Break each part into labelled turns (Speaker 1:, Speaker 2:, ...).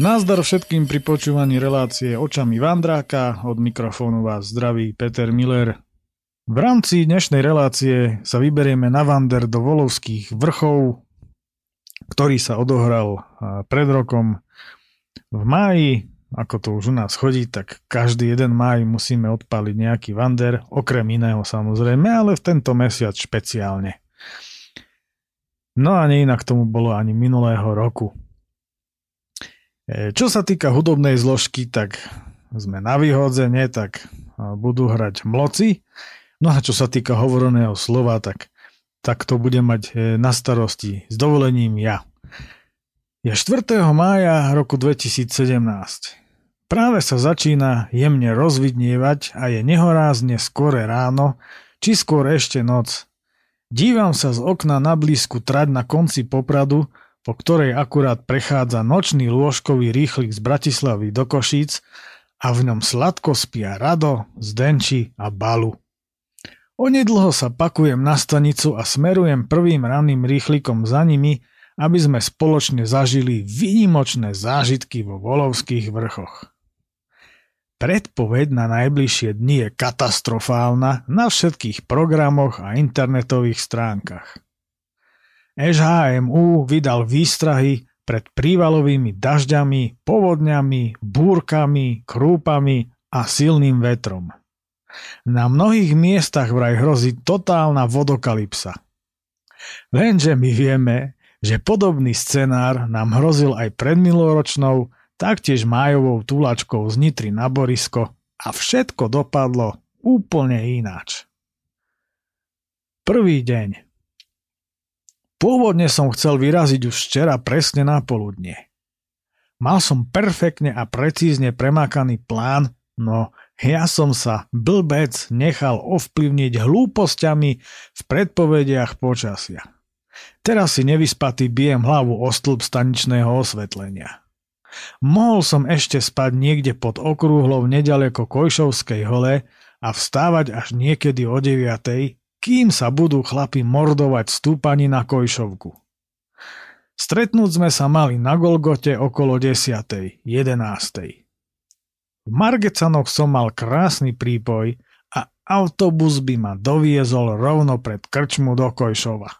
Speaker 1: Názdar všetkým pri počúvaní relácie očami Vandráka, od mikrofónu vás zdraví Peter Miller. V rámci dnešnej relácie sa vyberieme na Vander do Volovských vrchov, ktorý sa odohral pred rokom v máji. Ako to už u nás chodí, tak každý jeden máj musíme odpaliť nejaký Vander, okrem iného samozrejme, ale v tento mesiac špeciálne. No a neinak tomu bolo ani minulého roku. E, čo sa týka hudobnej zložky, tak sme na vyhodzenie, tak budú hrať mloci. No a čo sa týka hovoreného slova, tak, tak to budem mať e, na starosti s dovolením ja. Je 4. mája roku 2017. Práve sa začína jemne rozvidnievať a je nehorázne skore ráno, či skôr ešte noc. Dívam sa z okna na blízku trať na konci Popradu, po ktorej akurát prechádza nočný lôžkový rýchlik z Bratislavy do Košíc a v ňom sladko spia Rado, Zdenči a Balu. Onedlho sa pakujem na stanicu a smerujem prvým ranným rýchlikom za nimi, aby sme spoločne zažili výnimočné zážitky vo Volovských vrchoch. Predpoveď na najbližšie dni je katastrofálna na všetkých programoch a internetových stránkach. SHMU vydal výstrahy pred prívalovými dažďami, povodňami, búrkami, krúpami a silným vetrom. Na mnohých miestach vraj hrozí totálna vodokalypsa. Lenže my vieme, že podobný scenár nám hrozil aj pred miloročnou, taktiež májovou túlačkou z Nitry na Borisko a všetko dopadlo úplne ináč. Prvý deň. Pôvodne som chcel vyraziť už včera presne na poludne. Mal som perfektne a precízne premákaný plán, no ja som sa, blbec, nechal ovplyvniť hlúpostiami v predpovediach počasia. Teraz si nevyspatý bijem hlavu o stĺp staničného osvetlenia. Mohol som ešte spať niekde pod okrúhlou nedaleko Kojšovskej hole a vstávať až niekedy o 9 kým sa budú chlapi mordovať stúpani na Kojšovku. Stretnúť sme sa mali na Golgote okolo 10. 11. V Margecanoch som mal krásny prípoj a autobus by ma doviezol rovno pred krčmu do Kojšova.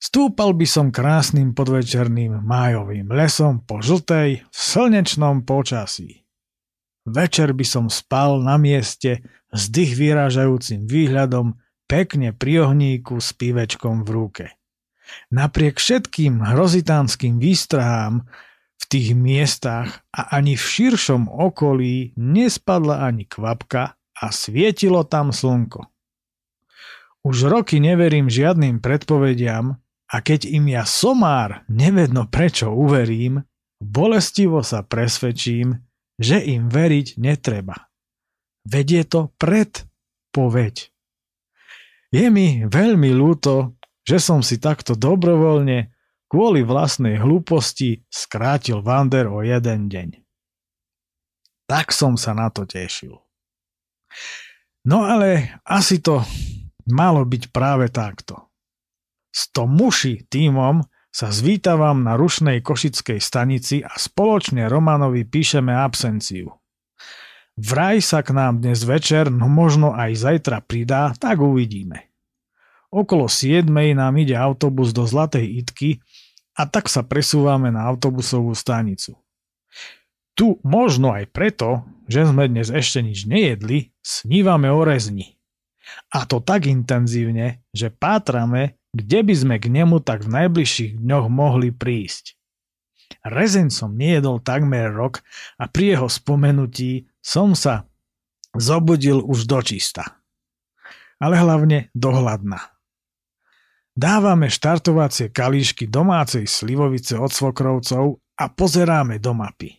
Speaker 1: Stúpal by som krásnym podvečerným májovým lesom po žltej v slnečnom počasí. Večer by som spal na mieste s dých vyrážajúcim výhľadom pekne pri ohníku s pivečkom v ruke. Napriek všetkým hrozitánskym výstrahám v tých miestach a ani v širšom okolí nespadla ani kvapka a svietilo tam slnko. Už roky neverím žiadnym predpovediam a keď im ja somár nevedno prečo uverím, bolestivo sa presvedčím, že im veriť netreba. Vedie to predpoveď. Je mi veľmi ľúto, že som si takto dobrovoľne kvôli vlastnej hlúposti skrátil Vander o jeden deň. Tak som sa na to tešil. No ale asi to malo byť práve takto. S tom muši týmom sa zvítavam na rušnej košickej stanici a spoločne Romanovi píšeme absenciu. Vraj sa k nám dnes večer, no možno aj zajtra pridá, tak uvidíme. Okolo 7 nám ide autobus do Zlatej Itky a tak sa presúvame na autobusovú stanicu. Tu možno aj preto, že sme dnes ešte nič nejedli, snívame o rezni. A to tak intenzívne, že pátrame, kde by sme k nemu tak v najbližších dňoch mohli prísť. Rezeň som nejedol takmer rok a pri jeho spomenutí som sa zobudil už dočista. Ale hlavne dohľadna. Dávame štartovacie kalíšky domácej slivovice od svokrovcov a pozeráme do mapy.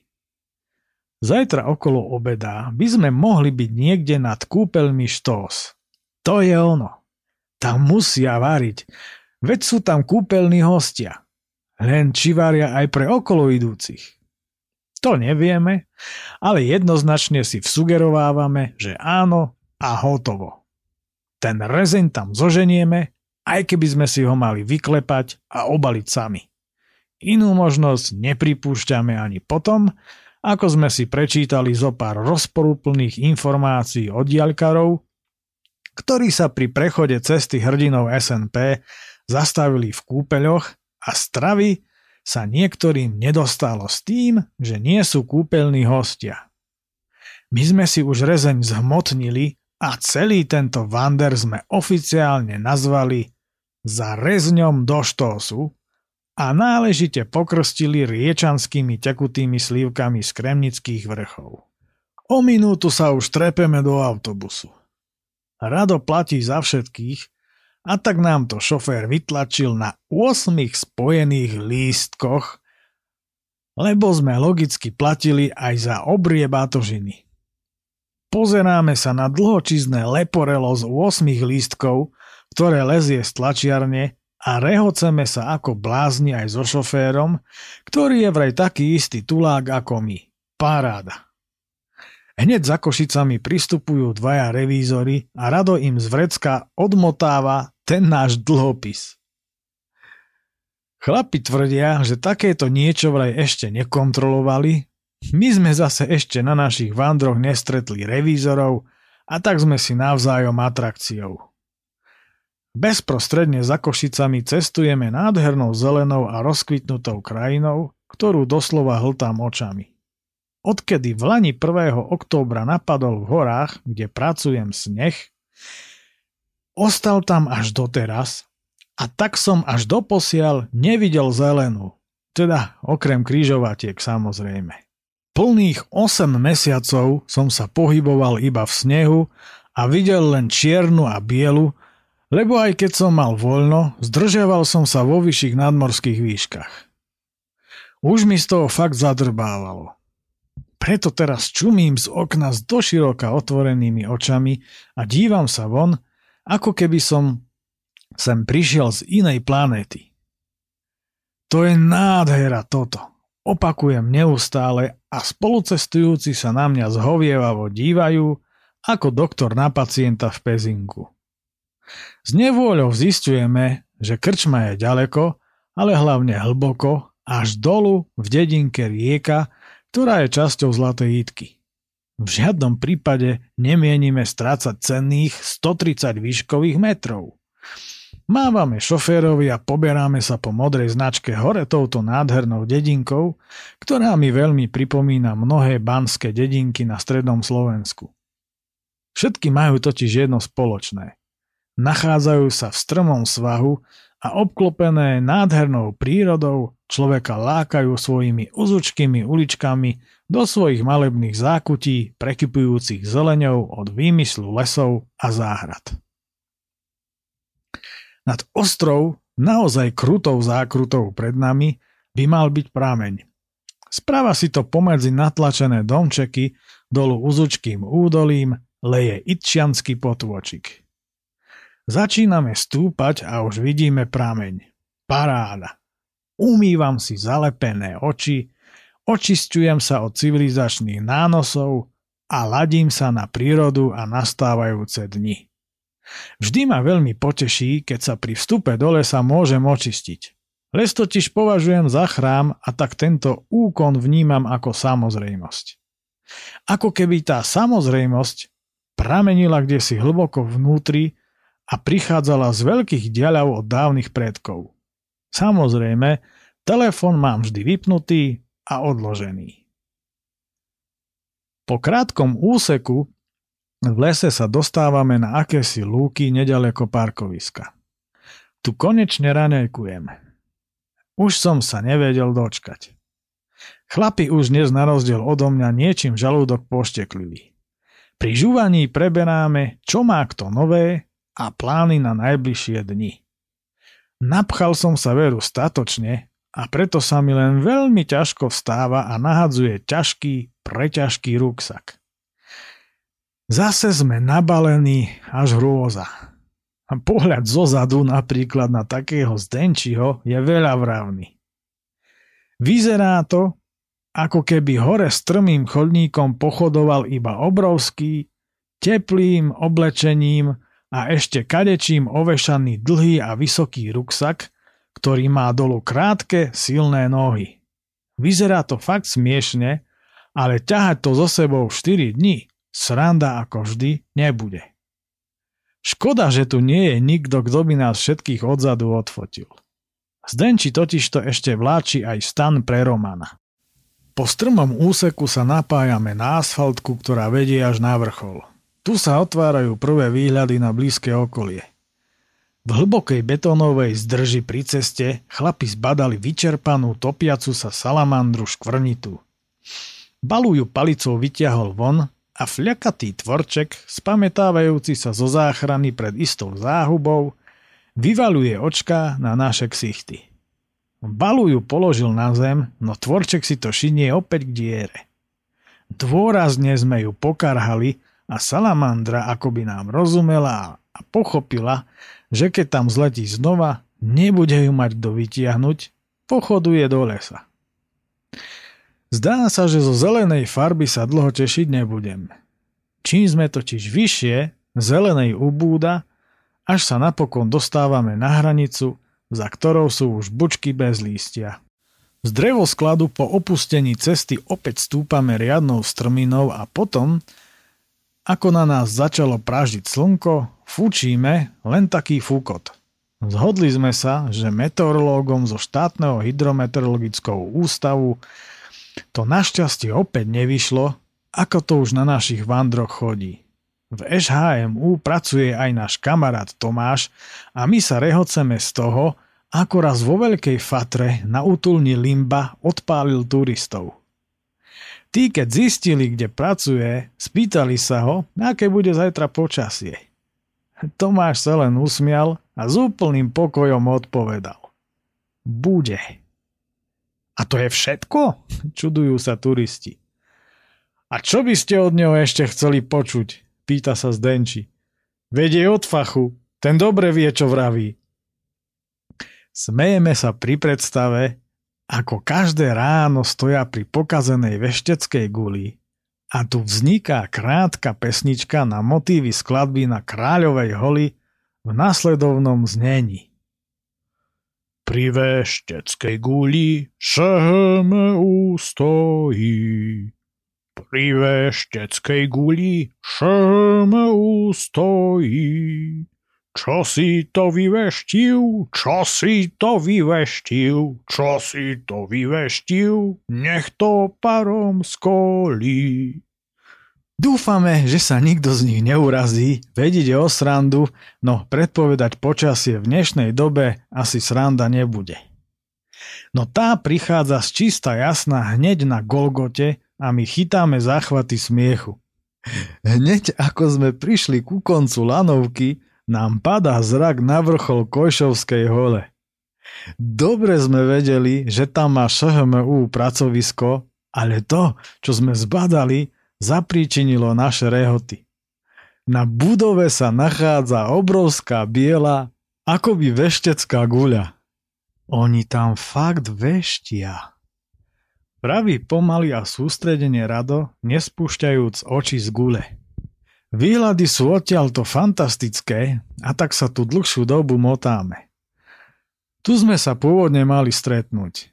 Speaker 1: Zajtra okolo obeda by sme mohli byť niekde nad kúpeľmi štós. To je ono. Tam musia variť, veď sú tam kúpeľní hostia. Len či varia aj pre okolo idúcich. To nevieme, ale jednoznačne si vsugerovávame, že áno a hotovo. Ten rezeň tam zoženieme, aj keby sme si ho mali vyklepať a obaliť sami. Inú možnosť nepripúšťame ani potom, ako sme si prečítali zo pár rozporúplných informácií od diaľkarov, ktorí sa pri prechode cesty hrdinov SNP zastavili v kúpeľoch a stravy sa niektorým nedostalo s tým, že nie sú kúpeľní hostia. My sme si už rezeň zhmotnili a celý tento vander sme oficiálne nazvali za rezňom do štósu a náležite pokrstili riečanskými tekutými slívkami z kremnických vrchov. O minútu sa už trepeme do autobusu. Rado platí za všetkých a tak nám to šofér vytlačil na 8 spojených lístkoch, lebo sme logicky platili aj za obrie batožiny. Pozeráme sa na dlhočizné leporelo z 8 lístkov, ktoré lezie z tlačiarne a rehoceme sa ako blázni aj so šoférom, ktorý je vraj taký istý tulák ako my. Paráda. Hneď za Košicami pristupujú dvaja revízory a rado im z vrecka odmotáva ten náš dlhopis. Chlapi tvrdia, že takéto niečo vraj ešte nekontrolovali, my sme zase ešte na našich vandroch nestretli revízorov a tak sme si navzájom atrakciou. Bezprostredne za Košicami cestujeme nádhernou zelenou a rozkvitnutou krajinou, ktorú doslova hltám očami. Odkedy v Lani 1. októbra napadol v horách, kde pracujem sneh, ostal tam až doteraz a tak som až doposiaľ nevidel zelenú, teda okrem krížovatiek samozrejme. Plných 8 mesiacov som sa pohyboval iba v snehu a videl len čiernu a bielu, lebo aj keď som mal voľno, zdržiaval som sa vo vyšších nadmorských výškach. Už mi z toho fakt zadrbávalo. Preto teraz čumím z okna s doširoka otvorenými očami a dívam sa von, ako keby som sem prišiel z inej planéty. To je nádhera toto. Opakujem neustále a spolucestujúci sa na mňa zhovievavo dívajú ako doktor na pacienta v pezinku. S nevôľou zistujeme, že krčma je ďaleko, ale hlavne hlboko, až dolu v dedinke rieka, ktorá je časťou Zlatej Jitky. V žiadnom prípade nemienime strácať cenných 130 výškových metrov. Mávame šoférovi a poberáme sa po modrej značke hore touto nádhernou dedinkou, ktorá mi veľmi pripomína mnohé banské dedinky na strednom Slovensku. Všetky majú totiž jedno spoločné. Nachádzajú sa v strmom svahu a obklopené nádhernou prírodou človeka lákajú svojimi uzučkými uličkami do svojich malebných zákutí prekypujúcich zeleňou od výmyslu lesov a záhrad. Nad ostrov, naozaj krutou zákrutou pred nami, by mal byť prameň. Sprava si to pomedzi natlačené domčeky dolu uzučkým údolím leje Itčianský potôčik. Začíname stúpať a už vidíme prameň. Paráda. Umývam si zalepené oči, očistujem sa od civilizačných nánosov a ladím sa na prírodu a nastávajúce dni. Vždy ma veľmi poteší, keď sa pri vstupe do lesa môžem očistiť. Les totiž považujem za chrám a tak tento úkon vnímam ako samozrejmosť. Ako keby tá samozrejmosť pramenila kde si hlboko vnútri a prichádzala z veľkých diaľov od dávnych predkov. Samozrejme, telefon mám vždy vypnutý a odložený. Po krátkom úseku v lese sa dostávame na akési lúky nedaleko parkoviska. Tu konečne raňajkujem. Už som sa nevedel dočkať. Chlapi už dnes na rozdiel odo mňa niečím žalúdok pošteklili. Pri žúvaní preberáme, čo má kto nové a plány na najbližšie dni. Napchal som sa veru statočne a preto sa mi len veľmi ťažko vstáva a nahadzuje ťažký, preťažký ruksak. Zase sme nabalení až hrôza. A pohľad zozadu napríklad na takého Zdenčiho je veľa vravný. Vyzerá to, ako keby hore strmým chodníkom pochodoval iba obrovský, teplým oblečením a ešte kadečím ovešaný dlhý a vysoký ruksak, ktorý má dolu krátke, silné nohy. Vyzerá to fakt smiešne, ale ťahať to so sebou 4 dní sranda ako vždy nebude. Škoda, že tu nie je nikto, kto by nás všetkých odzadu odfotil. Zdenči totiž to ešte vláči aj stan pre Romana. Po strmom úseku sa napájame na asfaltku, ktorá vedie až na vrchol. Tu sa otvárajú prvé výhľady na blízke okolie. V hlbokej betónovej zdrži pri ceste chlapi zbadali vyčerpanú topiacu sa salamandru škvrnitu. Balujú palicou vyťahol von a fľakatý tvorček, spametávajúci sa zo záchrany pred istou záhubou, vyvaluje očka na naše ksichty. Balu ju položil na zem, no tvorček si to šinie opäť k diere. Dôrazne sme ju pokarhali a salamandra akoby nám rozumela a pochopila, že keď tam zletí znova, nebude ju mať kto vytiahnuť, pochoduje do lesa. Zdá sa, že zo zelenej farby sa dlho tešiť nebudem. Čím sme totiž vyššie, zelenej ubúda, až sa napokon dostávame na hranicu, za ktorou sú už bučky bez lístia. Z drevoskladu po opustení cesty opäť stúpame riadnou strminou a potom, ako na nás začalo pražiť slnko, fúčíme len taký fúkot. Zhodli sme sa, že meteorológom zo štátneho hydrometeorologického ústavu to našťastie opäť nevyšlo, ako to už na našich vandroch chodí. V SHMU pracuje aj náš kamarát Tomáš a my sa rehoceme z toho, ako raz vo veľkej fatre na útulni Limba odpálil turistov. Tí, keď zistili, kde pracuje, spýtali sa ho, aké bude zajtra počasie. Tomáš sa len usmial a s úplným pokojom odpovedal. Bude. A to je všetko? Čudujú sa turisti. A čo by ste od neho ešte chceli počuť? Pýta sa Zdenči. Vedie od fachu, ten dobre vie, čo vraví. Smejeme sa pri predstave, ako každé ráno stoja pri pokazenej vešteckej guli a tu vzniká krátka pesnička na motívy skladby na Kráľovej holi v následovnom znení. Pri vešteckej guli šehme ústojí. Pri vešteckej guli šehme ústojí. Čo si to vyveštil? Čo si to vyveštil? Čo si to vyveštil? Nech to parom skolí. Dúfame, že sa nikto z nich neurazí, veď ide o srandu, no predpovedať počasie v dnešnej dobe asi sranda nebude. No tá prichádza z čista jasná hneď na Golgote a my chytáme záchvaty smiechu. Hneď ako sme prišli ku koncu lanovky, nám padá zrak na vrchol Kojšovskej hole. Dobre sme vedeli, že tam má ŠHMU pracovisko, ale to, čo sme zbadali, zapríčinilo naše rehoty. Na budove sa nachádza obrovská biela, akoby veštecká guľa. Oni tam fakt veštia. Praví pomaly a sústredenie rado, nespúšťajúc oči z gule. Výhľady sú odtiaľto fantastické a tak sa tu dlhšiu dobu motáme. Tu sme sa pôvodne mali stretnúť.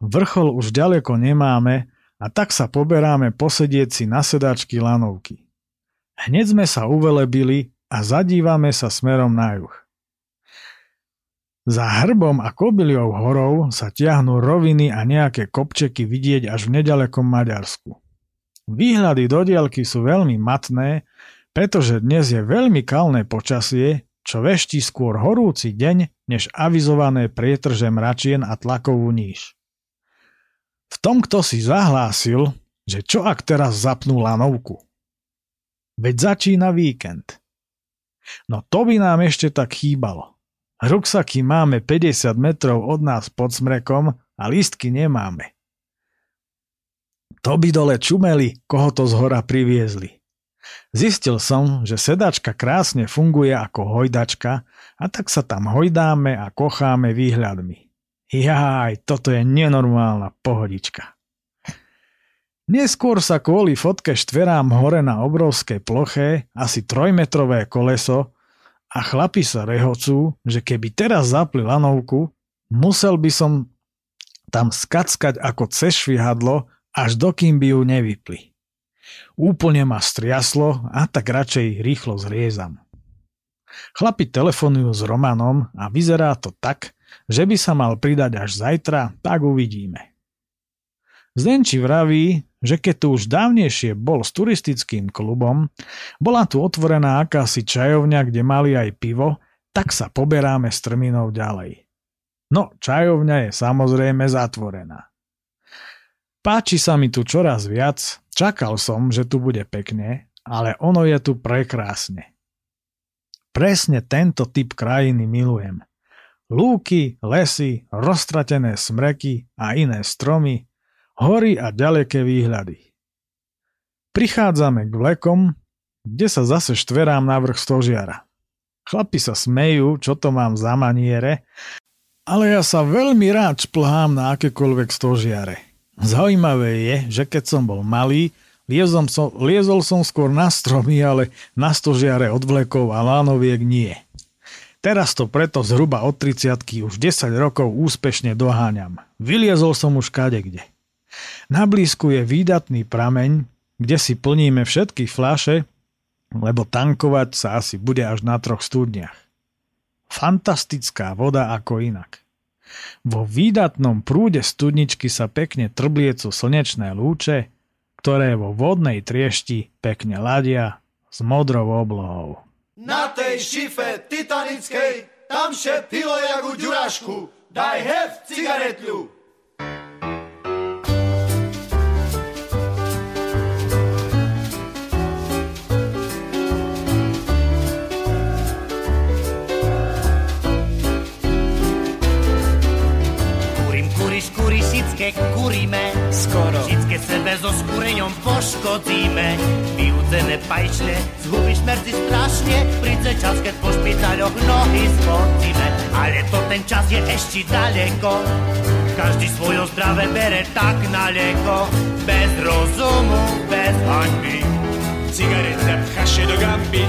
Speaker 1: Vrchol už ďaleko nemáme, a tak sa poberáme posedieť si na sedačky lanovky. Hneď sme sa uvelebili a zadívame sa smerom na juh. Za hrbom a kobyliou horou sa tiahnu roviny a nejaké kopčeky vidieť až v nedalekom Maďarsku. Výhľady do dielky sú veľmi matné, pretože dnes je veľmi kalné počasie, čo veští skôr horúci deň, než avizované prietrže mračien a tlakovú níž. V tom, kto si zahlásil, že čo ak teraz zapnú lanovku. Veď začína víkend. No to by nám ešte tak chýbalo. Ruksaky máme 50 metrov od nás pod smrekom a lístky nemáme. To by dole čumeli, koho to z hora priviezli. Zistil som, že sedačka krásne funguje ako hojdačka a tak sa tam hojdáme a kocháme výhľadmi. Jaj, toto je nenormálna pohodička. Neskôr sa kvôli fotke štverám hore na obrovskej ploche asi trojmetrové koleso a chlapi sa rehocú, že keby teraz zapli lanovku, Musel by som tam skackať ako cez švihadlo, až dokým by ju nevypli. Úplne ma striaslo a tak radšej rýchlo zriezam. Chlapi telefonujú s Romanom a vyzerá to tak, že by sa mal pridať až zajtra, tak uvidíme. Zdenči vraví, že keď tu už dávnejšie bol s turistickým klubom, bola tu otvorená akási čajovňa, kde mali aj pivo, tak sa poberáme s trminou ďalej. No, čajovňa je samozrejme zatvorená. Páči sa mi tu čoraz viac, čakal som, že tu bude pekne, ale ono je tu prekrásne. Presne tento typ krajiny milujem. Lúky, lesy, roztratené smreky a iné stromy, hory a ďaleké výhľady. Prichádzame k vlekom, kde sa zase štverám na vrch stožiara. Chlapi sa smejú, čo to mám za maniere, ale ja sa veľmi rád šplhám na akékoľvek stožiare. Zaujímavé je, že keď som bol malý, liezol som, liezol som skôr na stromy, ale na stožiare od vlekov a lánoviek nie. Teraz to preto zhruba od 30 už 10 rokov úspešne doháňam. Vyliezol som už kde. Na blízku je výdatný prameň, kde si plníme všetky fľaše, lebo tankovať sa asi bude až na troch studniach. Fantastická voda ako inak. Vo výdatnom prúde studničky sa pekne trbliecu slnečné lúče, ktoré vo vodnej triešti pekne ladia s modrou oblohou.
Speaker 2: Na tej šife titanickej tam pilo jak u ďurašku. Daj hef cigaretľu.
Speaker 3: Keď kuríme, skoro Vždycky sebe so skúreňom poškodíme. Vyúdzené pajčne, zhubíš merzi strašne, príde čas, keď po špitaľoch nohy spocíme. Ale to ten čas je ešte daleko, každý svojo zdravé bere tak na lieko. Bez rozumu, bez haňby, cigareta pchaše do gamby.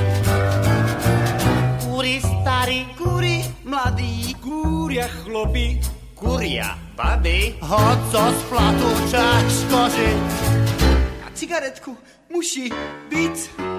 Speaker 3: Kúri starý, kúri mladý, kúria chlopi, kuria Babi, hoď zo splatu čas kožiť.
Speaker 2: A cigaretku musí byť.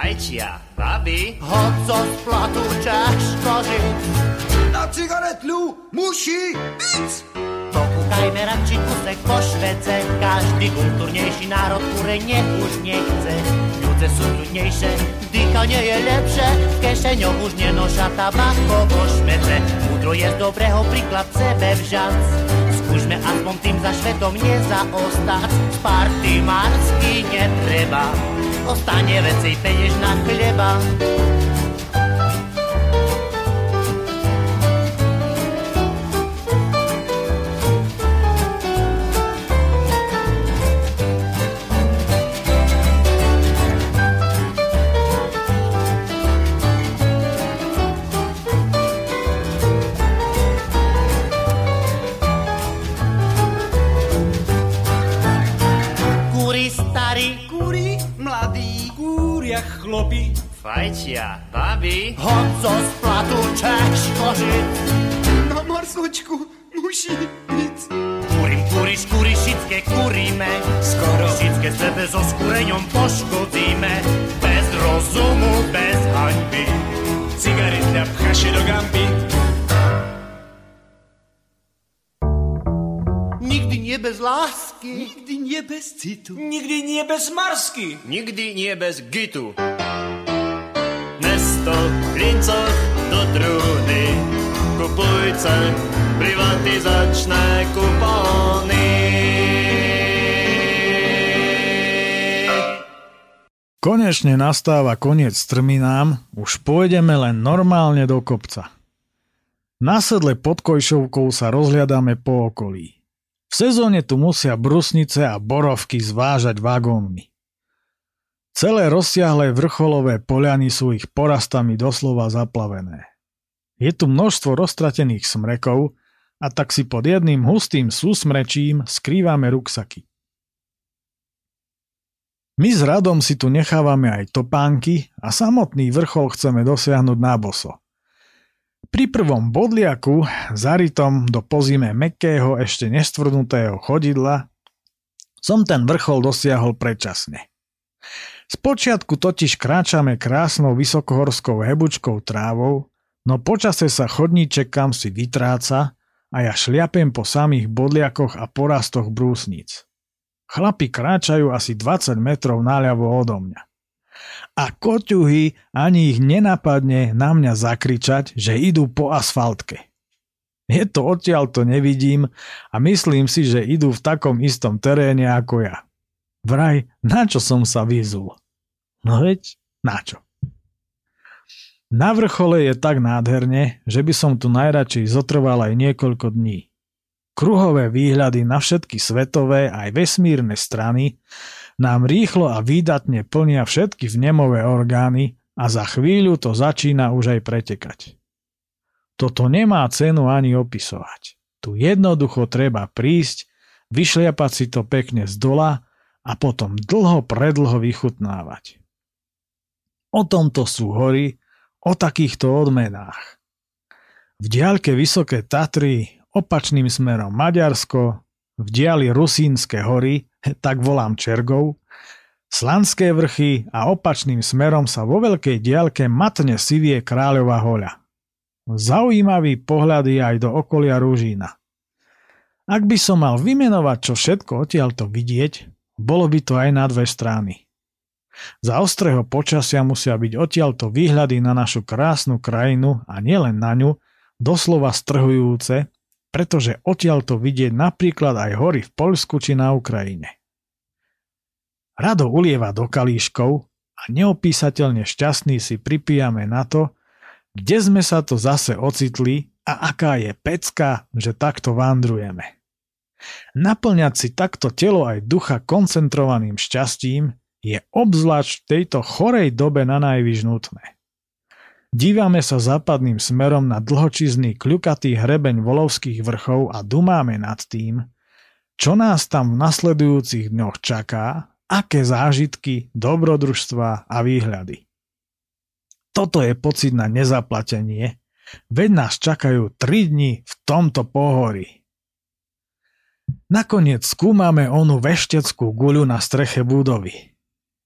Speaker 3: Fajčia, babi, hoď zo splatu čaš koži.
Speaker 2: Na cigaretlu musí byť.
Speaker 3: Pokúkajme radši kusek po Švece, každý kultúrnejší národ kúrenie už nechce. Ľudze sú ľudnejšie, dýchanie je lepšie, v kešeňoch už nenoša tabako vo šmece. Múdro je z dobrého príklad sebe vžac, skúšme aspoň tým za švetom nezaostať, z party marsky netreba ostane vecej peniežná chleba.
Speaker 2: Chlopi,
Speaker 3: fajčia, babi, honco z platu češ kožic.
Speaker 2: Na marsočku musí byť.
Speaker 3: Kúrim, kúriš, kúriš, všetké kúrime, skoro všetké sebe so skúreňom poškodíme. Bez rozumu, bez haňby, cigareta pchaše do gamby. Nikdy nie bez lásky.
Speaker 2: Nikdy nie bez citu.
Speaker 4: Nikdy nie bez marsky.
Speaker 3: Nikdy nie bez gitu mesto klincoch do trúny. Kupujce privatizačné kupóny.
Speaker 1: Konečne nastáva koniec strminám, už pôjdeme len normálne do kopca. Na pod Kojšovkou sa rozhľadáme po okolí. V sezóne tu musia brusnice a borovky zvážať vagónmi. Celé rozsiahle vrcholové poliany sú ich porastami doslova zaplavené. Je tu množstvo roztratených smrekov a tak si pod jedným hustým súsmrečím skrývame ruksaky. My s Radom si tu nechávame aj topánky a samotný vrchol chceme dosiahnuť na boso. Pri prvom bodliaku, zaritom do pozime mekého ešte nestvrdnutého chodidla, som ten vrchol dosiahol predčasne. Spočiatku totiž kráčame krásnou vysokohorskou hebučkou trávou, no počase sa chodníček kam si vytráca a ja šliapem po samých bodliakoch a porastoch brúsnic. Chlapi kráčajú asi 20 metrov náľavo odo mňa a koťuhy ani ich nenapadne na mňa zakričať, že idú po asfaltke. Je to odtiaľ to nevidím a myslím si, že idú v takom istom teréne ako ja. Vraj, na čo som sa vyzul? No veď, na čo? Na vrchole je tak nádherne, že by som tu najradšej zotrval aj niekoľko dní. Kruhové výhľady na všetky svetové aj vesmírne strany nám rýchlo a výdatne plnia všetky vnemové orgány a za chvíľu to začína už aj pretekať. Toto nemá cenu ani opisovať. Tu jednoducho treba prísť, vyšliapať si to pekne z dola a potom dlho predlho vychutnávať. O tomto sú hory, o takýchto odmenách. V diaľke Vysoké Tatry, opačným smerom Maďarsko, v diali Rusínske hory, tak volám Čergov, Slanské vrchy a opačným smerom sa vo veľkej diaľke matne sivie kráľová hoľa. Zaujímavý pohľad je aj do okolia Rúžína. Ak by som mal vymenovať, čo všetko odtiaľto vidieť, bolo by to aj na dve strany. Za ostrého počasia musia byť odtiaľto výhľady na našu krásnu krajinu a nielen na ňu, doslova strhujúce, pretože odtiaľto vidieť napríklad aj hory v Poľsku či na Ukrajine. Rado ulieva do kalíškov a neopísateľne šťastný si pripijame na to, kde sme sa to zase ocitli a aká je pecka, že takto vandrujeme. Naplňať si takto telo aj ducha koncentrovaným šťastím je obzvlášť v tejto chorej dobe na najvyš nutné. Dívame sa západným smerom na dlhočizný kľukatý hrebeň volovských vrchov a dumáme nad tým, čo nás tam v nasledujúcich dňoch čaká, aké zážitky, dobrodružstva a výhľady. Toto je pocit na nezaplatenie, veď nás čakajú 3 dni v tomto pohorí. Nakoniec skúmame onu vešteckú guľu na streche budovy.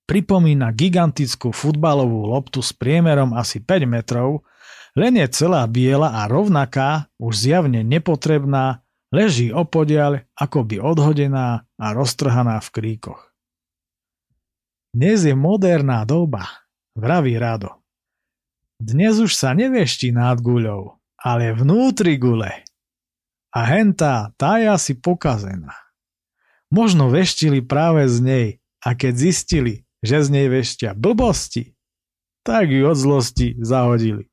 Speaker 1: Pripomína gigantickú futbalovú loptu s priemerom asi 5 metrov, len je celá biela a rovnaká, už zjavne nepotrebná, leží opodiaľ, akoby odhodená a roztrhaná v kríkoch. Dnes je moderná doba, vraví Rado. Dnes už sa nevešti nad guľou, ale vnútri gule. A hentá, tá je asi pokazená. Možno veštili práve z nej a keď zistili, že z nej veštia blbosti, tak ju od zlosti zahodili.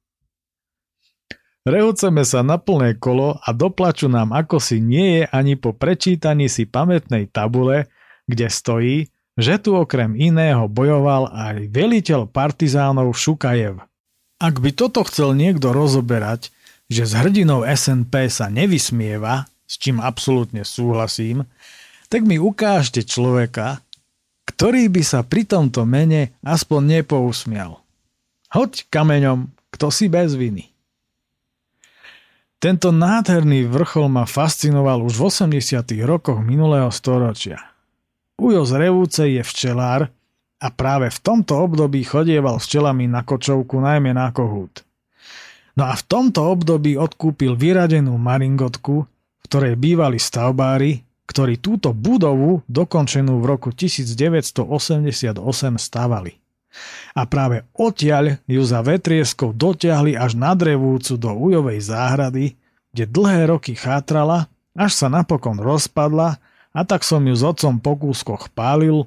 Speaker 1: Rehoceme sa na plné kolo a doplaču nám ako si nie je ani po prečítaní si pamätnej tabule, kde stojí, že tu okrem iného bojoval aj veliteľ partizánov Šukajev. Ak by toto chcel niekto rozoberať, že s hrdinou SNP sa nevysmieva, s čím absolútne súhlasím, tak mi ukážte človeka, ktorý by sa pri tomto mene aspoň nepousmial. Hoď kameňom, kto si bez viny. Tento nádherný vrchol ma fascinoval už v 80. rokoch minulého storočia. Ujo z Revúce je včelár a práve v tomto období chodieval včelami na kočovku najmä na kohút. No a v tomto období odkúpil vyradenú maringotku, v ktorej bývali stavbári ktorí túto budovu, dokončenú v roku 1988, stavali. A práve odtiaľ ju za vetrieskou dotiahli až na drevúcu do Ujovej záhrady, kde dlhé roky chátrala, až sa napokon rozpadla a tak som ju s otcom po kúskoch pálil,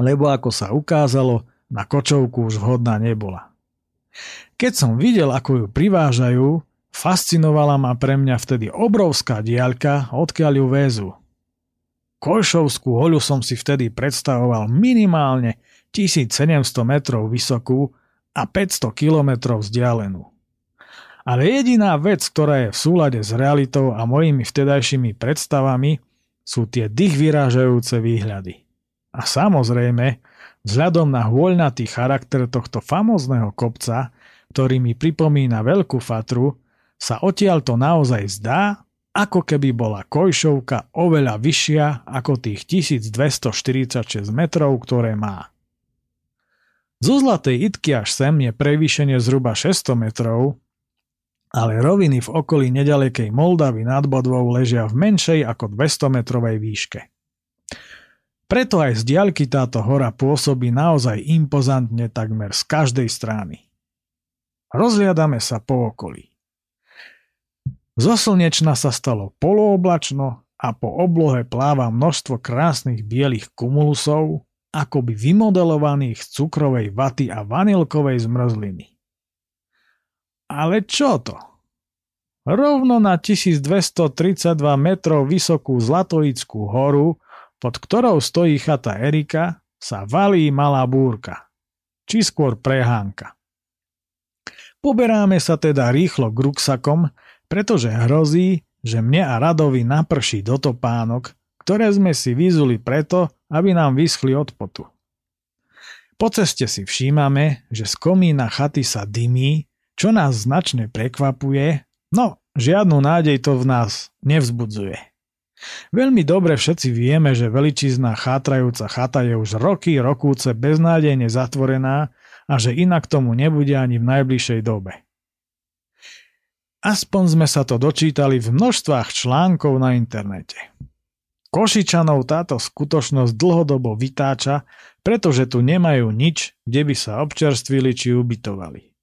Speaker 1: lebo ako sa ukázalo, na kočovku už vhodná nebola. Keď som videl, ako ju privážajú, Fascinovala ma pre mňa vtedy obrovská diaľka, odkiaľ ju väzu. Košovskú hoľu som si vtedy predstavoval minimálne 1700 metrov vysokú a 500 kilometrov vzdialenú. Ale jediná vec, ktorá je v súlade s realitou a mojimi vtedajšími predstavami, sú tie dých vyrážajúce výhľady. A samozrejme, vzhľadom na hôľnatý charakter tohto famózneho kopca, ktorý mi pripomína veľkú fatru, sa odtiaľ to naozaj zdá, ako keby bola Kojšovka oveľa vyššia ako tých 1246 metrov, ktoré má. Zo Zlatej Itky až sem je prevýšenie zhruba 600 metrov, ale roviny v okolí nedalekej Moldavy nad Bodvou ležia v menšej ako 200 metrovej výške. Preto aj z diaľky táto hora pôsobí naozaj impozantne takmer z každej strany. Rozliadame sa po okolí. Zo slnečna sa stalo polooblačno a po oblohe pláva množstvo krásnych bielých kumulusov, akoby vymodelovaných z cukrovej vaty a vanilkovej zmrzliny. Ale čo to? Rovno na 1232 metrov vysokú Zlatojickú horu, pod ktorou stojí chata Erika, sa valí malá búrka, či skôr prehánka. Poberáme sa teda rýchlo k ruksakom, pretože hrozí, že mne a Radovi naprší do topánok, ktoré sme si vyzuli preto, aby nám vyschli od potu. Po ceste si všímame, že z komína chaty sa dymí, čo nás značne prekvapuje, no žiadnu nádej to v nás nevzbudzuje. Veľmi dobre všetci vieme, že veličizná chátrajúca chata je už roky, rokúce beznádejne zatvorená a že inak tomu nebude ani v najbližšej dobe. Aspoň sme sa to dočítali v množstvách článkov na internete. Košičanov táto skutočnosť dlhodobo vytáča, pretože tu nemajú nič, kde by sa občerstvili či ubytovali.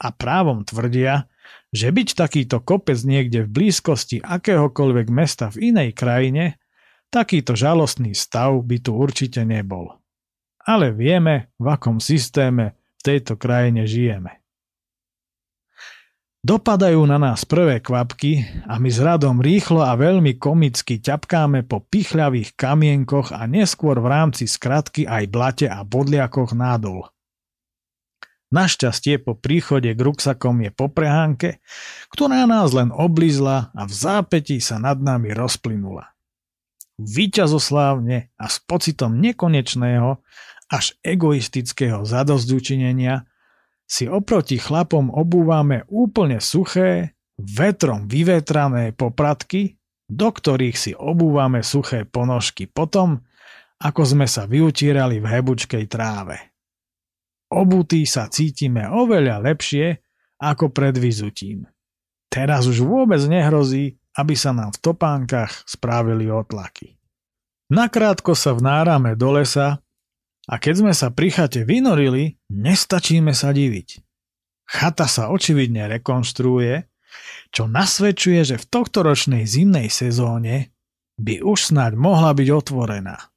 Speaker 1: A právom tvrdia, že byť takýto kopec niekde v blízkosti akéhokoľvek mesta v inej krajine, takýto žalostný stav by tu určite nebol. Ale vieme, v akom systéme v tejto krajine žijeme. Dopadajú na nás prvé kvapky a my s radom rýchlo a veľmi komicky ťapkáme po pichľavých kamienkoch a neskôr v rámci skratky aj blate a bodliakoch nádol. Našťastie po príchode k ruksakom je po prehánke, ktorá nás len oblizla a v zápätí sa nad nami rozplynula. Výťazoslávne a s pocitom nekonečného až egoistického zadozdučinenia si oproti chlapom obúvame úplne suché, vetrom vyvetrané popratky, do ktorých si obúvame suché ponožky potom, ako sme sa vyutírali v hebučkej tráve. Obutí sa cítime oveľa lepšie ako pred vyzutím. Teraz už vôbec nehrozí, aby sa nám v topánkach správili otlaky. Nakrátko sa vnárame do lesa a keď sme sa pri chate vynorili, nestačíme sa diviť. Chata sa očividne rekonštruuje, čo nasvedčuje, že v tohtoročnej zimnej sezóne by už snáď mohla byť otvorená.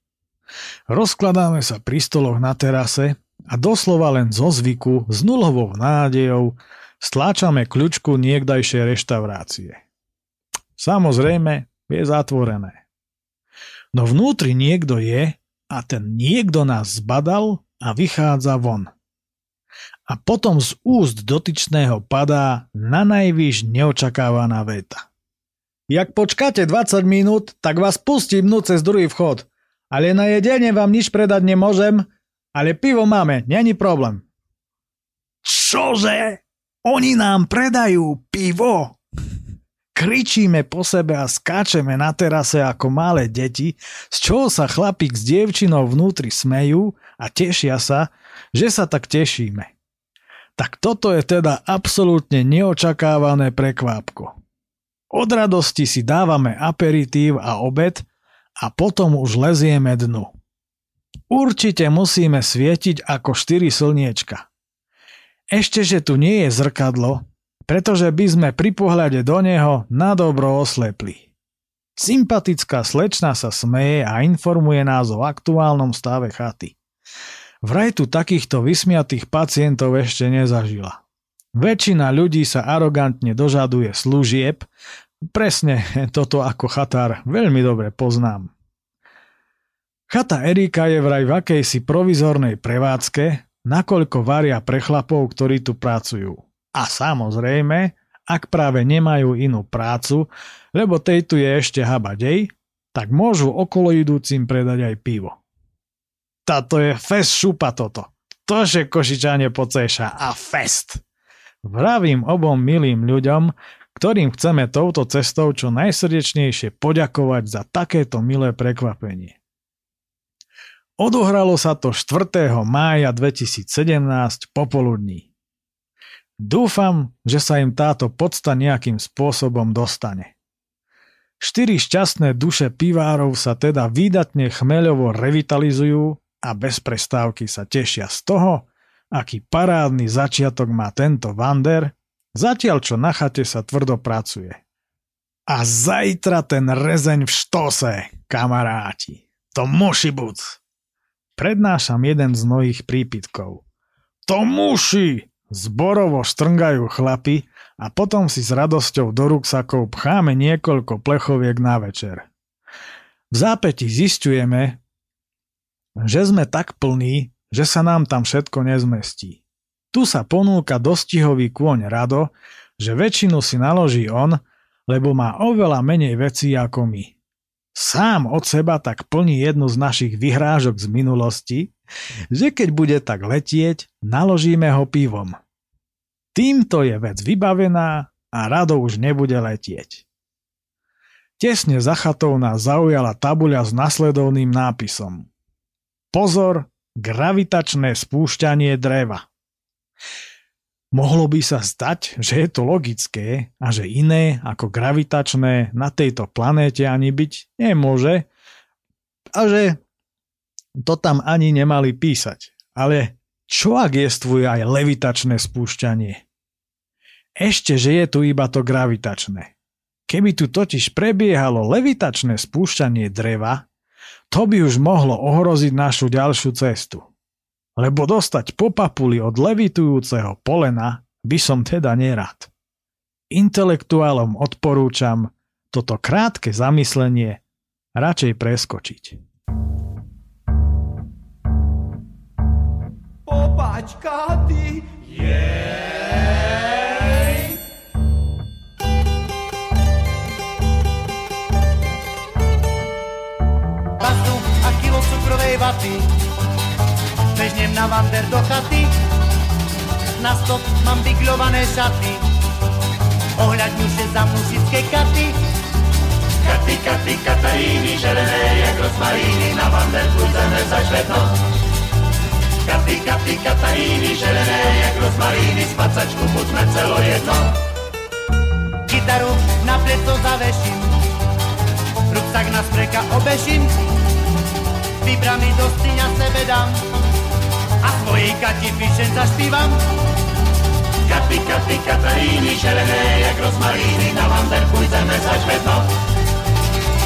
Speaker 1: Rozkladáme sa pri stoloch na terase a doslova len zo zvyku s nulovou nádejou stláčame kľúčku niekdajšej reštaurácie. Samozrejme, je zatvorené. No vnútri niekto je a ten niekto nás zbadal a vychádza von. A potom z úst dotyčného padá na najvýš neočakávaná veta. Jak počkáte 20 minút, tak vás pustím dnu cez druhý vchod. Ale na jedenie vám nič predať nemôžem, ale pivo máme, není problém. Čože? Oni nám predajú pivo? Kričíme po sebe a skáčeme na terase ako malé deti, z čoho sa chlapík s dievčinou vnútri smejú a tešia sa, že sa tak tešíme. Tak toto je teda absolútne neočakávané prekvápko. Od radosti si dávame aperitív a obed a potom už lezieme dnu. Určite musíme svietiť ako štyri slniečka. Ešte, že tu nie je zrkadlo, pretože by sme pri pohľade do neho nadobro oslepli. Sympatická slečna sa smeje a informuje nás o aktuálnom stave chaty. Vraj tu takýchto vysmiatých pacientov ešte nezažila. Väčšina ľudí sa arogantne dožaduje služieb, presne toto ako chatár veľmi dobre poznám. Chata Erika je vraj v akejsi provizornej prevádzke, nakoľko varia pre chlapov, ktorí tu pracujú. A samozrejme, ak práve nemajú inú prácu, lebo tej tu je ešte habadej, tak môžu okolo idúcim predať aj pivo. Táto je fest šupa toto. To, že Košičane pocéša a fest. Vravím obom milým ľuďom, ktorým chceme touto cestou čo najsrdečnejšie poďakovať za takéto milé prekvapenie. Odohralo sa to 4. mája 2017 popoludní. Dúfam, že sa im táto podsta nejakým spôsobom dostane. Štyri šťastné duše pivárov sa teda výdatne chmeľovo revitalizujú a bez prestávky sa tešia z toho, aký parádny začiatok má tento Vander, zatiaľ čo na chate sa tvrdo pracuje. A zajtra ten rezeň v štose, kamaráti. To muši buc. Prednášam jeden z mnohých prípitkov. To muši! Zborovo štrngajú chlapi a potom si s radosťou do ruksakov pcháme niekoľko plechoviek na večer. V zápäti zistujeme, že sme tak plní, že sa nám tam všetko nezmestí. Tu sa ponúka dostihový kôň Rado, že väčšinu si naloží on, lebo má oveľa menej vecí ako my. Sám od seba tak plní jednu z našich vyhrážok z minulosti, že keď bude tak letieť, naložíme ho pivom. Týmto je vec vybavená a Rado už nebude letieť. Tesne za chatou nás zaujala tabuľa s nasledovným nápisom. Pozor, Gravitačné spúšťanie dreva. Mohlo by sa stať, že je to logické a že iné ako gravitačné na tejto planéte ani byť nemôže a že to tam ani nemali písať. Ale čo ak jestvuje aj levitačné spúšťanie? Ešte, že je tu iba to gravitačné. Keby tu totiž prebiehalo levitačné spúšťanie dreva, to by už mohlo ohroziť našu ďalšiu cestu. Lebo dostať po papuli od levitujúceho polena by som teda nerad. Intelektuálom odporúčam toto krátke zamyslenie radšej preskočiť.
Speaker 2: Popačka ty, yeah.
Speaker 3: cukrovej vaty. Bežnem na vander do chaty, na stop mám vyglované šaty. Ohľadňuše za mužické katy.
Speaker 2: Katy, katy, Kataríny, želené jak rozmaríny, na vander půjdeme za švedno. Katy, katy, Kataríny, želené jak rozmaríny, spacačku buďme celo jedno.
Speaker 3: Gitaru na pleto zaveším, ruksak na spreka obeším, Vybrami do stíňa sebe dám a svojej Kati píšem zašpívam.
Speaker 2: Katy, Katy, Kataríny, želené jak rozmaríny, na vander půjdeme za švedno.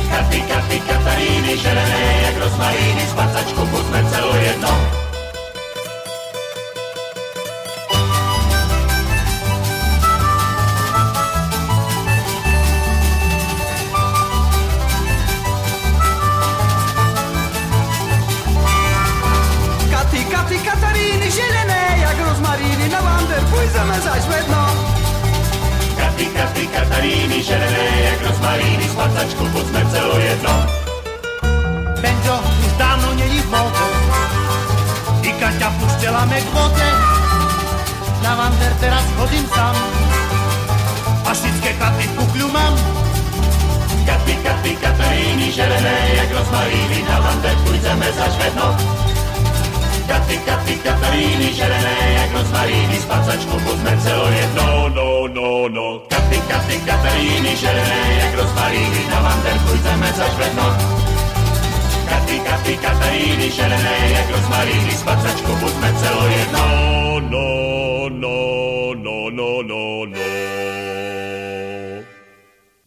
Speaker 2: Katy, Katy, Kataríny, želené jak rozmaríny, spacačku buďme celo jedno. Katy, Kataríny, želené jak rozmaríny, spacačku buďme celo jedno.
Speaker 3: Benjo už dávno není v móde, i Kaťa puštela me k vode. Na vander teraz chodím sám, a všetké chaty v kukľu mám.
Speaker 2: Katy, Katy, Kataríny, želené jak rozmaríny, na vander půjdeme za švedno. Katy, Katy, Kataríny, želené jak rozmaríny, spacačku buďme celo jedno, no, no, no. Katy, Katy, Kataríny, želené jak rozmaríny, na vander půjdeme za švedno. Katy, Katy, Kataríny, želené jak rozmaríny, spacačku buďme celo jedno, no, no, no, no, no, no.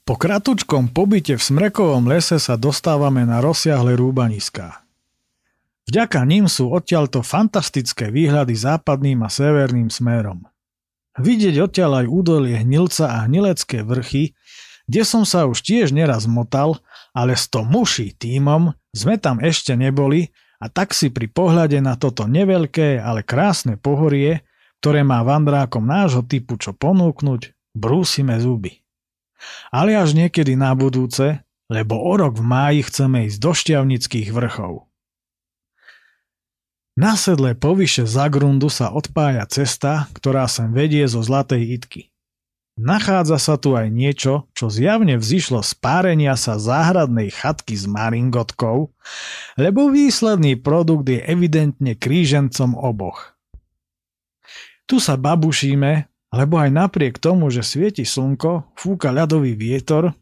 Speaker 1: Po kratučkom pobyte v Smrekovom lese sa dostávame na rozsiahle rúbaniská. Vďaka ním sú odtiaľto fantastické výhľady západným a severným smerom. Vidieť odtiaľ aj údolie Hnilca a Hnilecké vrchy, kde som sa už tiež neraz motal, ale s to muší týmom sme tam ešte neboli a tak si pri pohľade na toto neveľké, ale krásne pohorie, ktoré má vandrákom nášho typu čo ponúknuť, brúsime zuby. Ale až niekedy na budúce, lebo o rok v máji chceme ísť do šťavnických vrchov. Na sedle povyše Zagrundu sa odpája cesta, ktorá sem vedie zo Zlatej Itky. Nachádza sa tu aj niečo, čo zjavne vzýšlo z párenia sa záhradnej chatky s maringotkou, lebo výsledný produkt je evidentne krížencom oboch. Tu sa babušíme, lebo aj napriek tomu, že svieti slnko, fúka ľadový vietor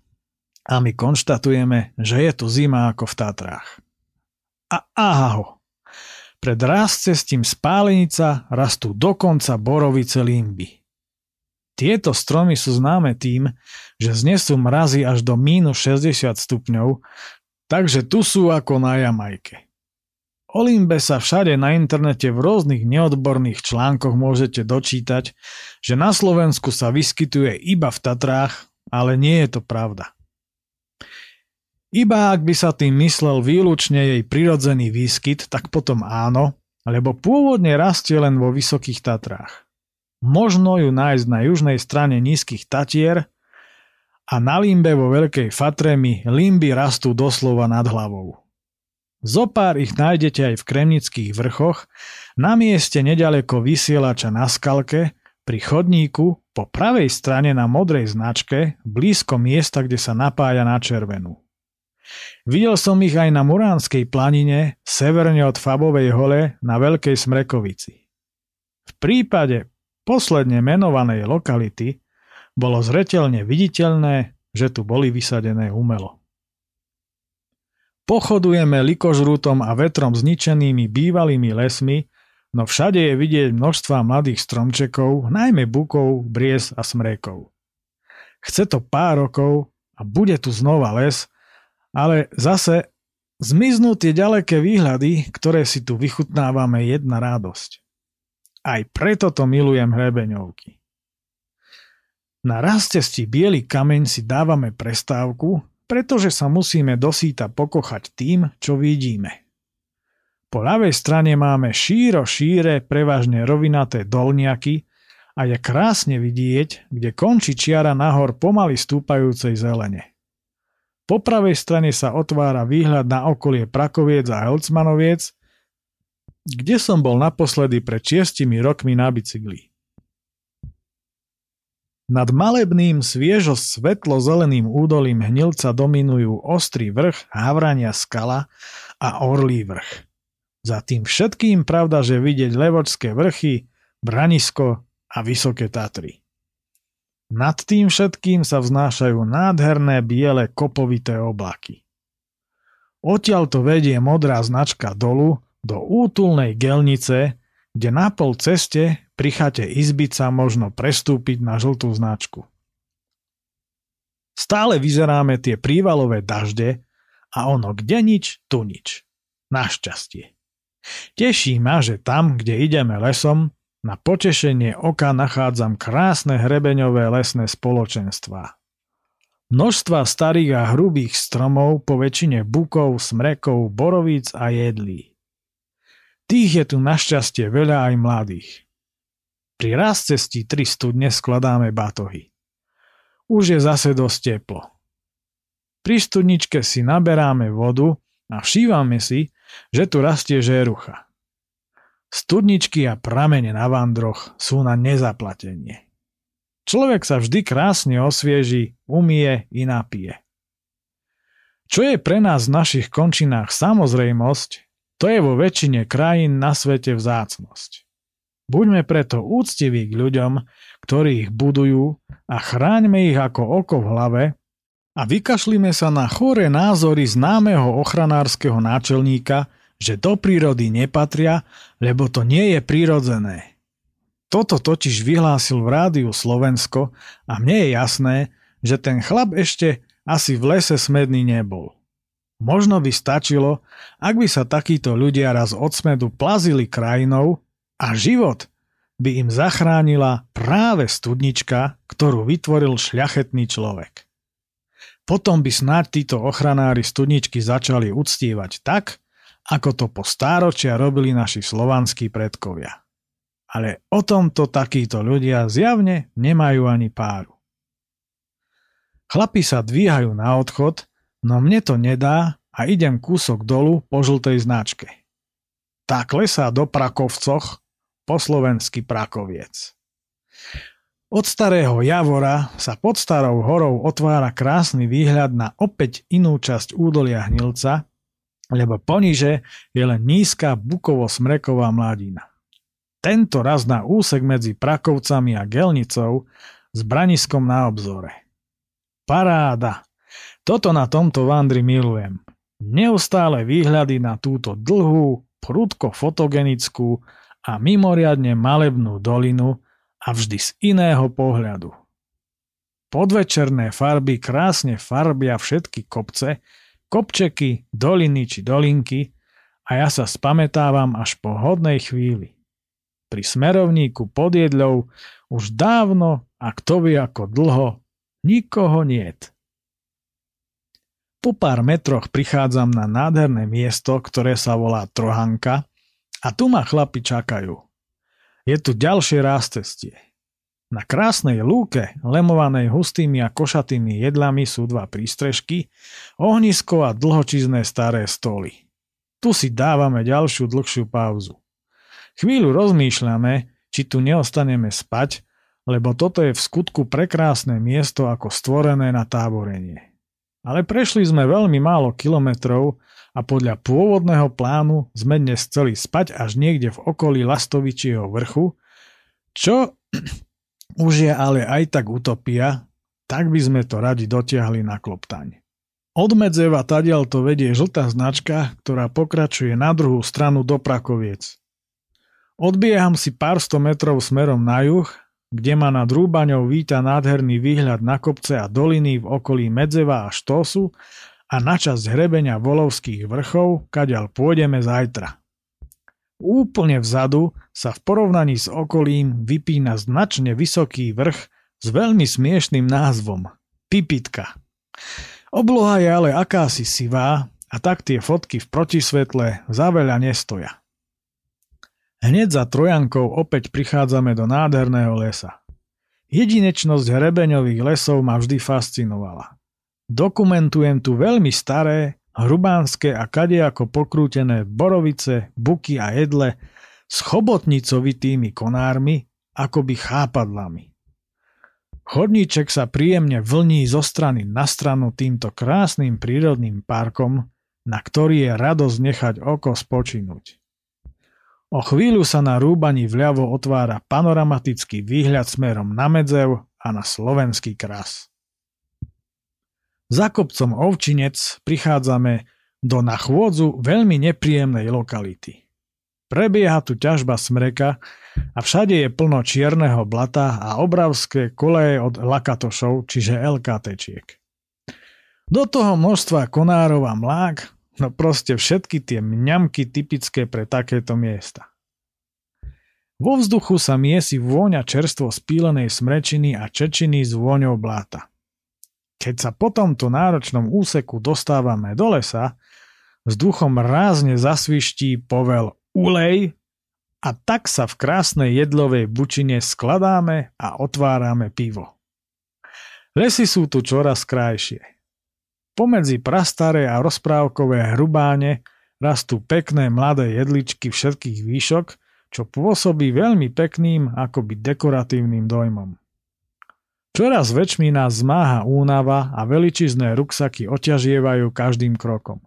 Speaker 1: a my konštatujeme, že je tu zima ako v Tatrách. A aha ho. Pred ráscestím spálenica rastú dokonca borovice limby. Tieto stromy sú známe tým, že znesú mrazy až do mínus 60 stupňov, takže tu sú ako na Jamajke. O limbe sa všade na internete v rôznych neodborných článkoch môžete dočítať, že na Slovensku sa vyskytuje iba v Tatrách, ale nie je to pravda. Iba ak by sa tým myslel výlučne jej prirodzený výskyt, tak potom áno, lebo pôvodne rastie len vo Vysokých Tatrách. Možno ju nájsť na južnej strane nízkych Tatier a na limbe vo Veľkej Fatre mi limby rastú doslova nad hlavou. Zopár ich nájdete aj v Kremnických vrchoch, na mieste nedaleko vysielača na skalke, pri chodníku, po pravej strane na modrej značke, blízko miesta, kde sa napája na červenú. Videl som ich aj na Muránskej planine, severne od Fabovej hole na Veľkej Smrekovici. V prípade posledne menovanej lokality bolo zretelne viditeľné, že tu boli vysadené umelo. Pochodujeme likožrútom a vetrom zničenými bývalými lesmi, no všade je vidieť množstva mladých stromčekov, najmä bukov, bries a smrekov. Chce to pár rokov a bude tu znova les, ale zase zmiznú tie ďaleké výhľady, ktoré si tu vychutnávame jedna radosť. Aj preto to milujem hrebeňovky. Na rastesti biely kameň si dávame prestávku pretože sa musíme dosýta pokochať tým, čo vidíme. Po ľavej strane máme šíro šíre, prevažne rovinaté dolniaky a je krásne vidieť, kde končí čiara nahor pomaly stúpajúcej zelene. Po pravej strane sa otvára výhľad na okolie Prakoviec a Helcmanoviec, kde som bol naposledy pred šiestimi rokmi na bicykli. Nad malebným sviežo svetlo-zeleným údolím hnilca dominujú ostrý vrch, havrania skala a orlý vrch. Za tým všetkým pravda, že vidieť levočské vrchy, Branisko a Vysoké Tatry. Nad tým všetkým sa vznášajú nádherné biele kopovité oblaky. Odtiaľ to vedie modrá značka dolu do útulnej gelnice, kde na pol ceste pri chate izbica možno prestúpiť na žltú značku. Stále vyzeráme tie prívalové dažde a ono kde nič, tu nič. Našťastie. Teší ma, že tam, kde ideme lesom, na potešenie oka nachádzam krásne hrebeňové lesné spoločenstvá. Množstva starých a hrubých stromov po väčšine bukov, smrekov, borovíc a jedlí. Tých je tu našťastie veľa aj mladých. Pri raz cestí 3 studne skladáme batohy. Už je zase dosť teplo. Pri studničke si naberáme vodu a všívame si, že tu rastie žerucha. Studničky a pramene na vandroch sú na nezaplatenie. Človek sa vždy krásne osvieži, umie i napije. Čo je pre nás v našich končinách samozrejmosť, to je vo väčšine krajín na svete vzácnosť. Buďme preto úctiví k ľuďom, ktorí ich budujú a chráňme ich ako oko v hlave a vykašlíme sa na chore názory známeho ochranárskeho náčelníka, že do prírody nepatria, lebo to nie je prirodzené. Toto totiž vyhlásil v rádiu Slovensko a mne je jasné, že ten chlap ešte asi v lese smedný nebol. Možno by stačilo, ak by sa takíto ľudia raz od smedu plazili krajinou a život, by im zachránila práve studnička, ktorú vytvoril šľachetný človek. Potom by snáď títo ochranári studničky začali uctívať tak, ako to po stáročia robili naši slovanskí predkovia. Ale o tomto takíto ľudia zjavne nemajú ani páru. Chlapi sa dvíhajú na odchod, no mne to nedá a idem kúsok dolu po žltej značke. Tá klesá do Prakovcoch, po slovensky Prakoviec. Od starého Javora sa pod starou horou otvára krásny výhľad na opäť inú časť údolia Hnilca, lebo poniže je len nízka bukovo-smreková mladina. Tento raz na úsek medzi Prakovcami a Gelnicou s braniskom na obzore. Paráda! Toto na tomto vandri milujem. Neustále výhľady na túto dlhú, prudko fotogenickú a mimoriadne malebnú dolinu a vždy z iného pohľadu. Podvečerné farby krásne farbia všetky kopce, kopčeky, doliny či dolinky a ja sa spametávam až po hodnej chvíli. Pri smerovníku pod jedľou už dávno a kto vie ako dlho Nikoho niet. Po pár metroch prichádzam na nádherné miesto, ktoré sa volá Trohanka a tu ma chlapi čakajú. Je tu ďalšie cestie. Na krásnej lúke, lemovanej hustými a košatými jedlami sú dva prístrežky, ohnisko a dlhočizné staré stoly. Tu si dávame ďalšiu dlhšiu pauzu. Chvíľu rozmýšľame, či tu neostaneme spať, lebo toto je v skutku prekrásne miesto ako stvorené na táborenie. Ale prešli sme veľmi málo kilometrov a podľa pôvodného plánu sme dnes chceli spať až niekde v okolí Lastovičieho vrchu, čo už je ale aj tak utopia, tak by sme to radi dotiahli na kloptaň. Od Medzeva tadiaľ to vedie žltá značka, ktorá pokračuje na druhú stranu do Prakoviec. Odbieham si pár sto metrov smerom na juh kde ma nad Rúbaňou víta nádherný výhľad na kopce a doliny v okolí Medzeva a Štosu a na časť hrebenia Volovských vrchov, kaďal pôjdeme zajtra. Úplne vzadu sa v porovnaní s okolím vypína značne vysoký vrch s veľmi smiešným názvom – Pipitka. Obloha je ale akási sivá a tak tie fotky v protisvetle za veľa nestoja. Hneď za Trojankou opäť prichádzame do nádherného lesa. Jedinečnosť hrebeňových lesov ma vždy fascinovala. Dokumentujem tu veľmi staré, hrubánske a kadejako pokrútené borovice, buky a jedle s chobotnicovitými konármi, akoby chápadlami. Chodníček sa príjemne vlní zo strany na stranu týmto krásnym prírodným parkom, na ktorý je radosť nechať oko spočinúť. O chvíľu sa na rúbaní vľavo otvára panoramatický výhľad smerom na Medzev a na slovenský kras. Za kopcom Ovčinec prichádzame do na chôdzu veľmi nepríjemnej lokality. Prebieha tu ťažba smreka a všade je plno čierneho blata a obravské koleje od lakatošov, čiže LKTčiek. Do toho množstva konárov a mlák No proste všetky tie mňamky typické pre takéto miesta. Vo vzduchu sa miesi vôňa čerstvo spílenej smrečiny a čečiny s vôňou bláta. Keď sa po tomto náročnom úseku dostávame do lesa, vzduchom rázne zasviští povel ulej a tak sa v krásnej jedlovej bučine skladáme a otvárame pivo. Lesy sú tu čoraz krajšie. Pomedzi prastaré a rozprávkové hrubáne rastú pekné mladé jedličky všetkých výšok, čo pôsobí veľmi pekným akoby dekoratívnym dojmom. Čoraz väčšmi nás zmáha únava a veličizné ruksaky oťažievajú každým krokom.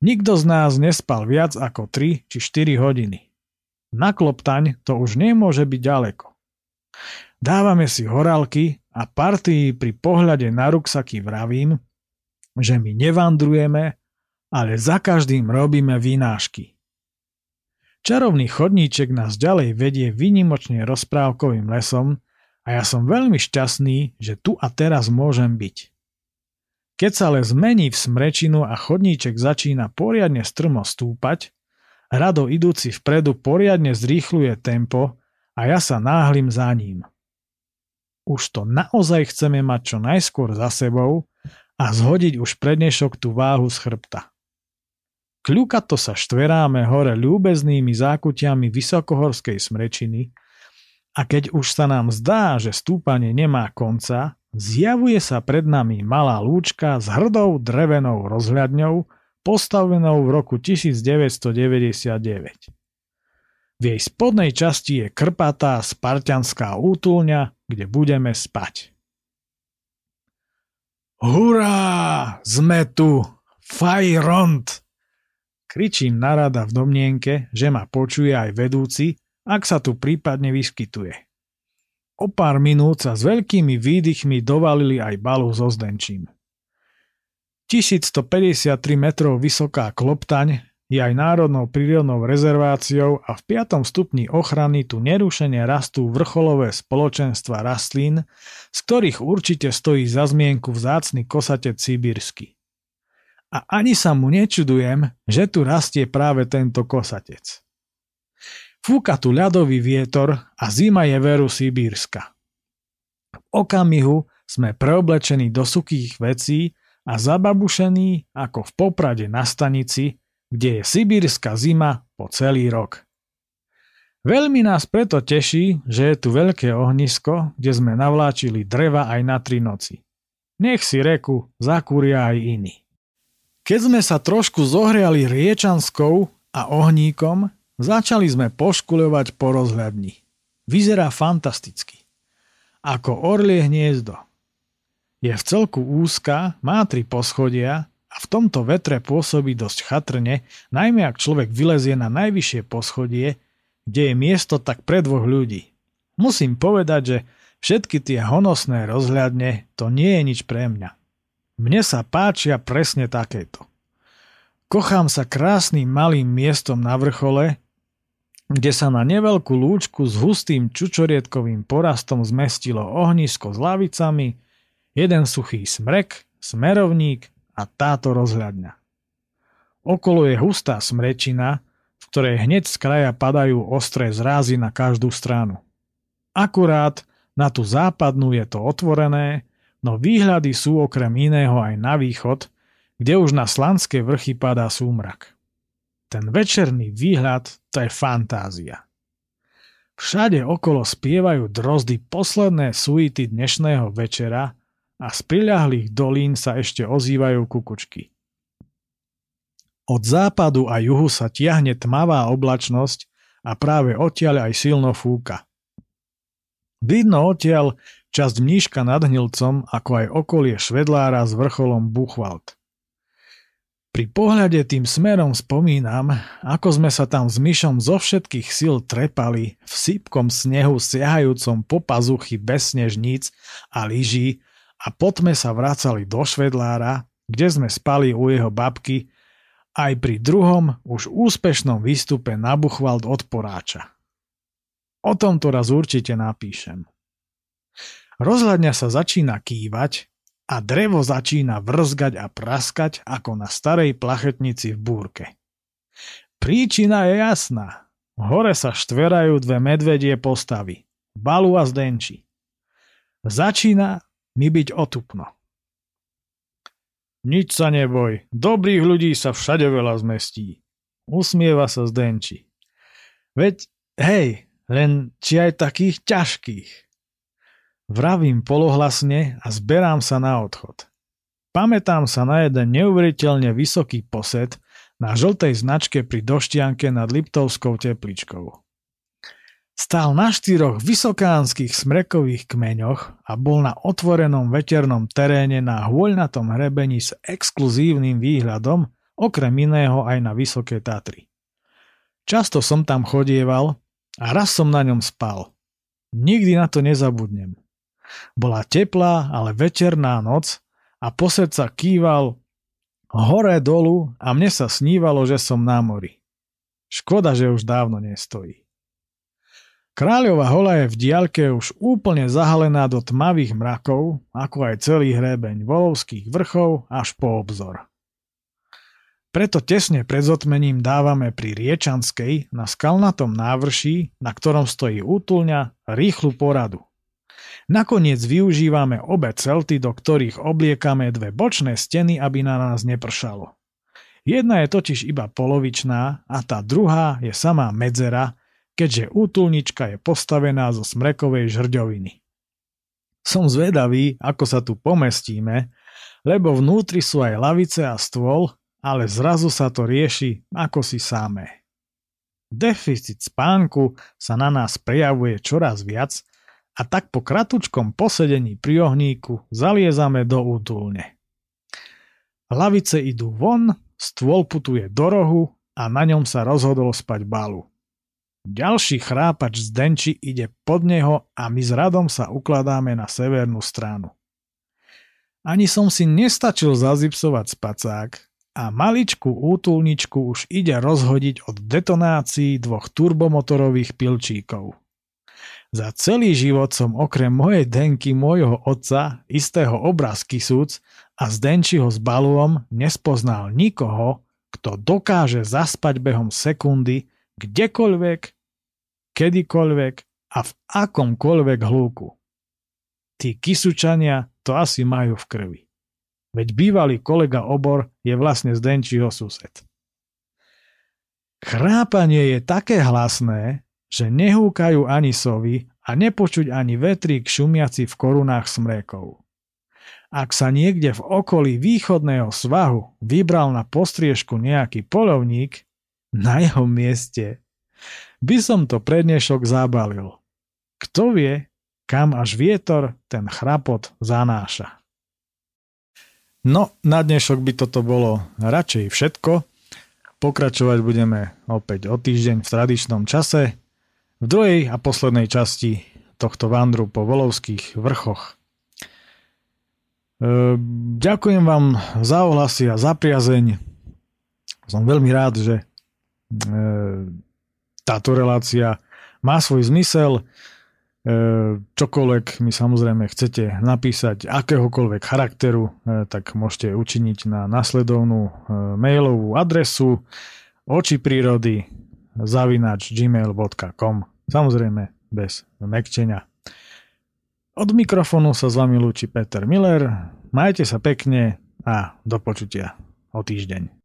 Speaker 1: Nikto z nás nespal viac ako 3 či 4 hodiny. Na kloptaň to už nemôže byť ďaleko. Dávame si horálky a partii pri pohľade na ruksaky vravím, že my nevandrujeme, ale za každým robíme vynášky. Čarovný chodníček nás ďalej vedie vynimočne rozprávkovým lesom a ja som veľmi šťastný, že tu a teraz môžem byť. Keď sa les mení v smrečinu a chodníček začína poriadne strmo stúpať, rado idúci vpredu poriadne zrýchluje tempo a ja sa náhlim za ním. Už to naozaj chceme mať čo najskôr za sebou a zhodiť už prednešok tú váhu z chrbta. Kľukato sa štveráme hore ľúbeznými zákutiami vysokohorskej smrečiny a keď už sa nám zdá, že stúpanie nemá konca, zjavuje sa pred nami malá lúčka s hrdou drevenou rozhľadňou, postavenou v roku 1999. V jej spodnej časti je krpatá spartianská útulňa, kde budeme spať. Hurá! Sme tu! Fajront! Kričím narada v domnienke, že ma počuje aj vedúci, ak sa tu prípadne vyskytuje. O pár minút sa s veľkými výdychmi dovalili aj balu so zdenčím. 1153 metrov vysoká kloptaň je aj národnou prírodnou rezerváciou a v 5. stupni ochrany tu nerušene rastú vrcholové spoločenstva rastlín, z ktorých určite stojí za zmienku vzácny kosatec sibírsky. A ani sa mu nečudujem, že tu rastie práve tento kosatec. Fúka tu ľadový vietor a zima je veru sibírska. V okamihu sme preoblečení do sukých vecí a zababušení ako v Poprade na stanici, kde je sibírska zima po celý rok. Veľmi nás preto teší, že je tu veľké ohnisko, kde sme navláčili dreva aj na tri noci. Nech si reku zakúria aj iní. Keď sme sa trošku zohriali riečanskou a ohníkom, začali sme poškuľovať po rozhľadni. Vyzerá fantasticky. Ako orlie hniezdo. Je v celku úzka, má tri poschodia a v tomto vetre pôsobí dosť chatrne, najmä ak človek vylezie na najvyššie poschodie, kde je miesto tak pre dvoch ľudí. Musím povedať, že všetky tie honosné rozhľadne to nie je nič pre mňa. Mne sa páčia presne takéto. Kochám sa krásnym malým miestom na vrchole, kde sa na neveľkú lúčku s hustým čučoriedkovým porastom zmestilo ohnisko s lavicami, jeden suchý smrek, smerovník a táto rozhľadňa. Okolo je hustá smrečina, v ktorej hneď z kraja padajú ostré zrázy na každú stranu. Akurát na tú západnú je to otvorené, no výhľady sú okrem iného aj na východ, kde už na slanské vrchy padá súmrak. Ten večerný výhľad to je fantázia. Všade okolo spievajú drozdy posledné suity dnešného večera a z priľahlých dolín sa ešte ozývajú kukučky. Od západu a juhu sa tiahne tmavá oblačnosť a práve odtiaľ aj silno fúka. Vidno odtiaľ časť mníška nad Hnilcom, ako aj okolie Švedlára s vrcholom Buchwald. Pri pohľade tým smerom spomínam, ako sme sa tam s myšom zo všetkých sil trepali v sípkom snehu siahajúcom po pazuchy bez snežníc a lyží a potme sa vracali do Švedlára, kde sme spali u jeho babky, aj pri druhom, už úspešnom výstupe na Buchwald od. O tomto raz určite napíšem. Rozhľadňa sa začína kývať a drevo začína vrzgať a praskať ako na starej plachetnici v búrke. Príčina je jasná. Hore sa štverajú dve medvedie postavy. Balu a Zdenči. Začína mi byť otupno. Nič sa neboj, dobrých ľudí sa všade veľa zmestí. Usmieva sa Zdenči. Veď, hej, len či aj takých ťažkých. Vravím polohlasne a zberám sa na odchod. Pamätám sa na jeden neuveriteľne vysoký posed na žltej značke pri doštianke nad Liptovskou tepličkou. Stál na štyroch vysokánskych smrekových kmeňoch a bol na otvorenom veternom teréne na hôľnatom hrebení s exkluzívnym výhľadom, okrem iného aj na Vysoké Tatry. Často som tam chodieval a raz som na ňom spal. Nikdy na to nezabudnem. Bola teplá, ale veterná noc a posed sa kýval hore dolu a mne sa snívalo, že som na mori. Škoda, že už dávno nestojí. Kráľová hola je v diaľke už úplne zahalená do tmavých mrakov, ako aj celý hrebeň volovských vrchov až po obzor. Preto tesne pred zotmením dávame pri Riečanskej na skalnatom návrší, na ktorom stojí útulňa, rýchlu poradu. Nakoniec využívame obe celty, do ktorých obliekame dve bočné steny, aby na nás nepršalo. Jedna je totiž iba polovičná a tá druhá je samá medzera, keďže útulnička je postavená zo smrekovej žrďoviny. Som zvedavý, ako sa tu pomestíme, lebo vnútri sú aj lavice a stôl, ale zrazu sa to rieši ako si samé. Deficit spánku sa na nás prejavuje čoraz viac a tak po kratučkom posedení pri ohníku zaliezame do útulne. Lavice idú von, stôl putuje do rohu a na ňom sa rozhodol spať balu. Ďalší chrápač z denči ide pod neho a my s radom sa ukladáme na severnú stranu. Ani som si nestačil zazipsovať spacák a maličku útulničku už ide rozhodiť od detonácií dvoch turbomotorových pilčíkov. Za celý život som okrem mojej denky môjho otca, istého obrázky súc a Zdenčiho s balúom nespoznal nikoho, kto dokáže zaspať behom sekundy kdekoľvek, kedykoľvek a v akomkoľvek hľúku. Tí kysučania to asi majú v krvi. Veď bývalý kolega Obor je vlastne Zdenčiho sused. Chrápanie je také hlasné, že nehúkajú ani sovy a nepočuť ani vetrík šumiaci v korunách smrekov. Ak sa niekde v okolí východného svahu vybral na postriežku nejaký polovník, na jeho mieste by som to prednešok zabalil. Kto vie, kam až vietor ten chrapot zanáša. No, na dnešok by toto bolo radšej všetko. Pokračovať budeme opäť o týždeň v tradičnom čase, v druhej a poslednej časti tohto vandru po volovských vrchoch. E, ďakujem vám za ohlasy a za priazeň. Som veľmi rád, že e, táto relácia má svoj zmysel. E, čokoľvek mi samozrejme chcete napísať akéhokoľvek charakteru, tak môžete učiniť na nasledovnú mailovú adresu oči prírody zavinač gmail.com samozrejme bez mekčenia. Od mikrofónu sa s vami lúči Peter Miller, majte sa pekne a do počutia o týždeň.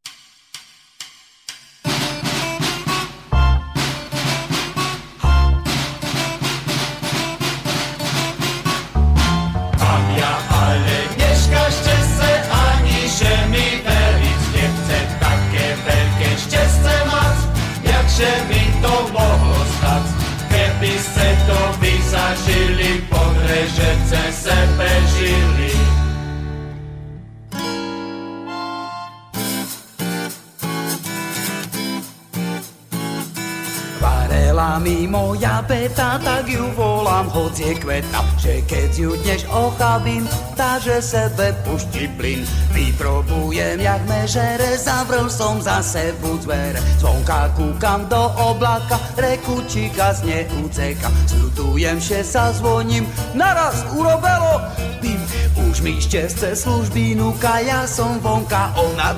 Speaker 5: Mi moja beta, tak ju volám, hoď je kveta. Že keď ju dnes ochabím, tá, že sebe puští plyn. Vyprobujem jak mežere, zavrel som zase buď dvere. Zvonka kúkam do oblaka, rekučíka z neúceka. Slutujem, že sa zvoním, naraz urobelo pim. Už mi šťastce služby núka, ja som vonka, ona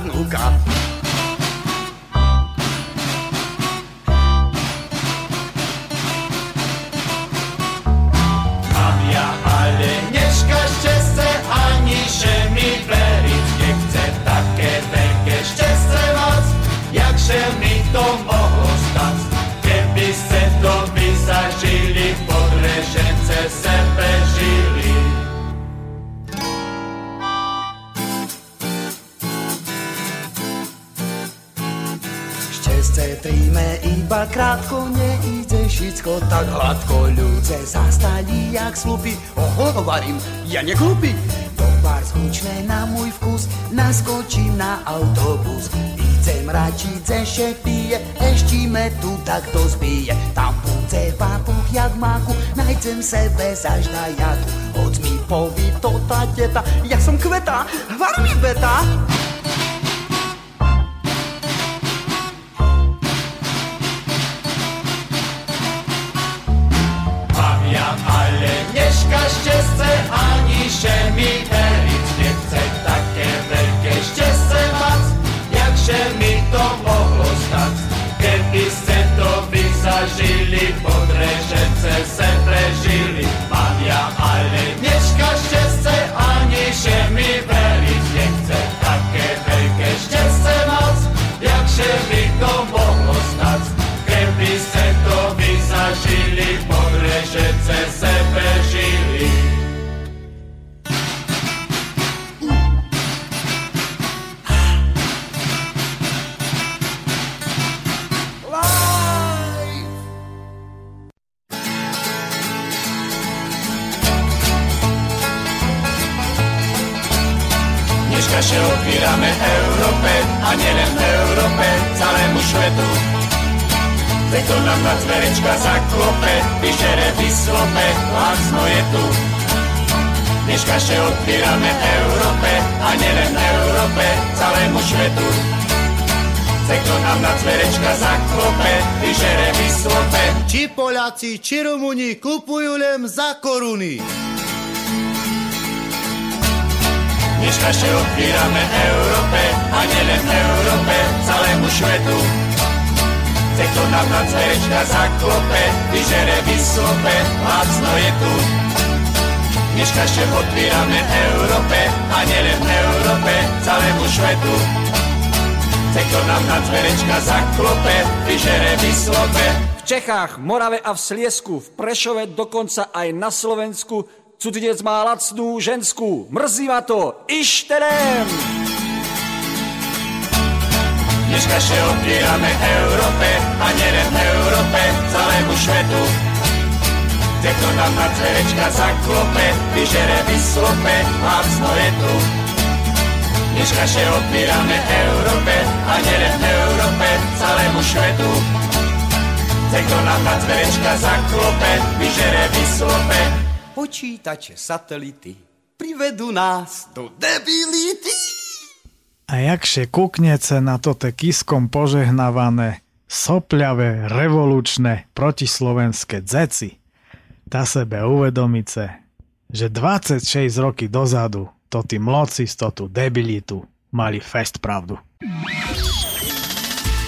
Speaker 5: dnúka. iba krátko neíde všetko tak hladko. Ľudce zastali jak slupy Oho, hovorím, ja neklupy Tovar zvučné na môj vkus Naskočím na autobus. Idem radšiť ze šepie Eštíme tu takto zbije. Tam punce papuch jak máku Najdem sebe zažda jaku Hoď mi poví to tá teta Ja som kveta, var mi beta
Speaker 2: a nielen Európe, celému svetu. Veď to nám na zverečka zaklope, vyžere, vyslope, lacno je tu. Dneska še otvírame Európe a nielen Európe, celému svetu. Veď to nám na zverečka zaklope, vyžere, vyslope.
Speaker 6: Či Poľaci, či Rumuni kupujú len za koruny.
Speaker 2: Dneska še otvírame Európe a nielen Európe, celému svetu. Chce to nám na cverečka zaklope, vyžere, vyslope, lacno je tu. Dneska še otvírame Európe a nielen Európe, celému svetu. Chce to nám na cverečka zaklope, vyžere, vyslope.
Speaker 7: V Čechách, Morave a v Sliesku, v Prešove, dokonca aj na Slovensku Cudzinec má lacnú ženskú. Mrzí ma to. Išterem!
Speaker 2: Dneska še otvírame Európe a nielen Európe, celému svetu. Kto nám na dverečka zaklope, vyžere, vyslope, lacno je tu. Dneska še otvírame Európe a nielen Európe, celému svetu. Kto nám na dverečka zaklope, vyžere, vyslope,
Speaker 5: počítače, satelity privedú nás do debility.
Speaker 1: A jakže kuknece na to te kiskom požehnávané, sopľavé, revolučné, protislovenské dzeci, tá sebe uvedomice, že 26 roky dozadu to tí mloci z tú debilitu mali fest pravdu.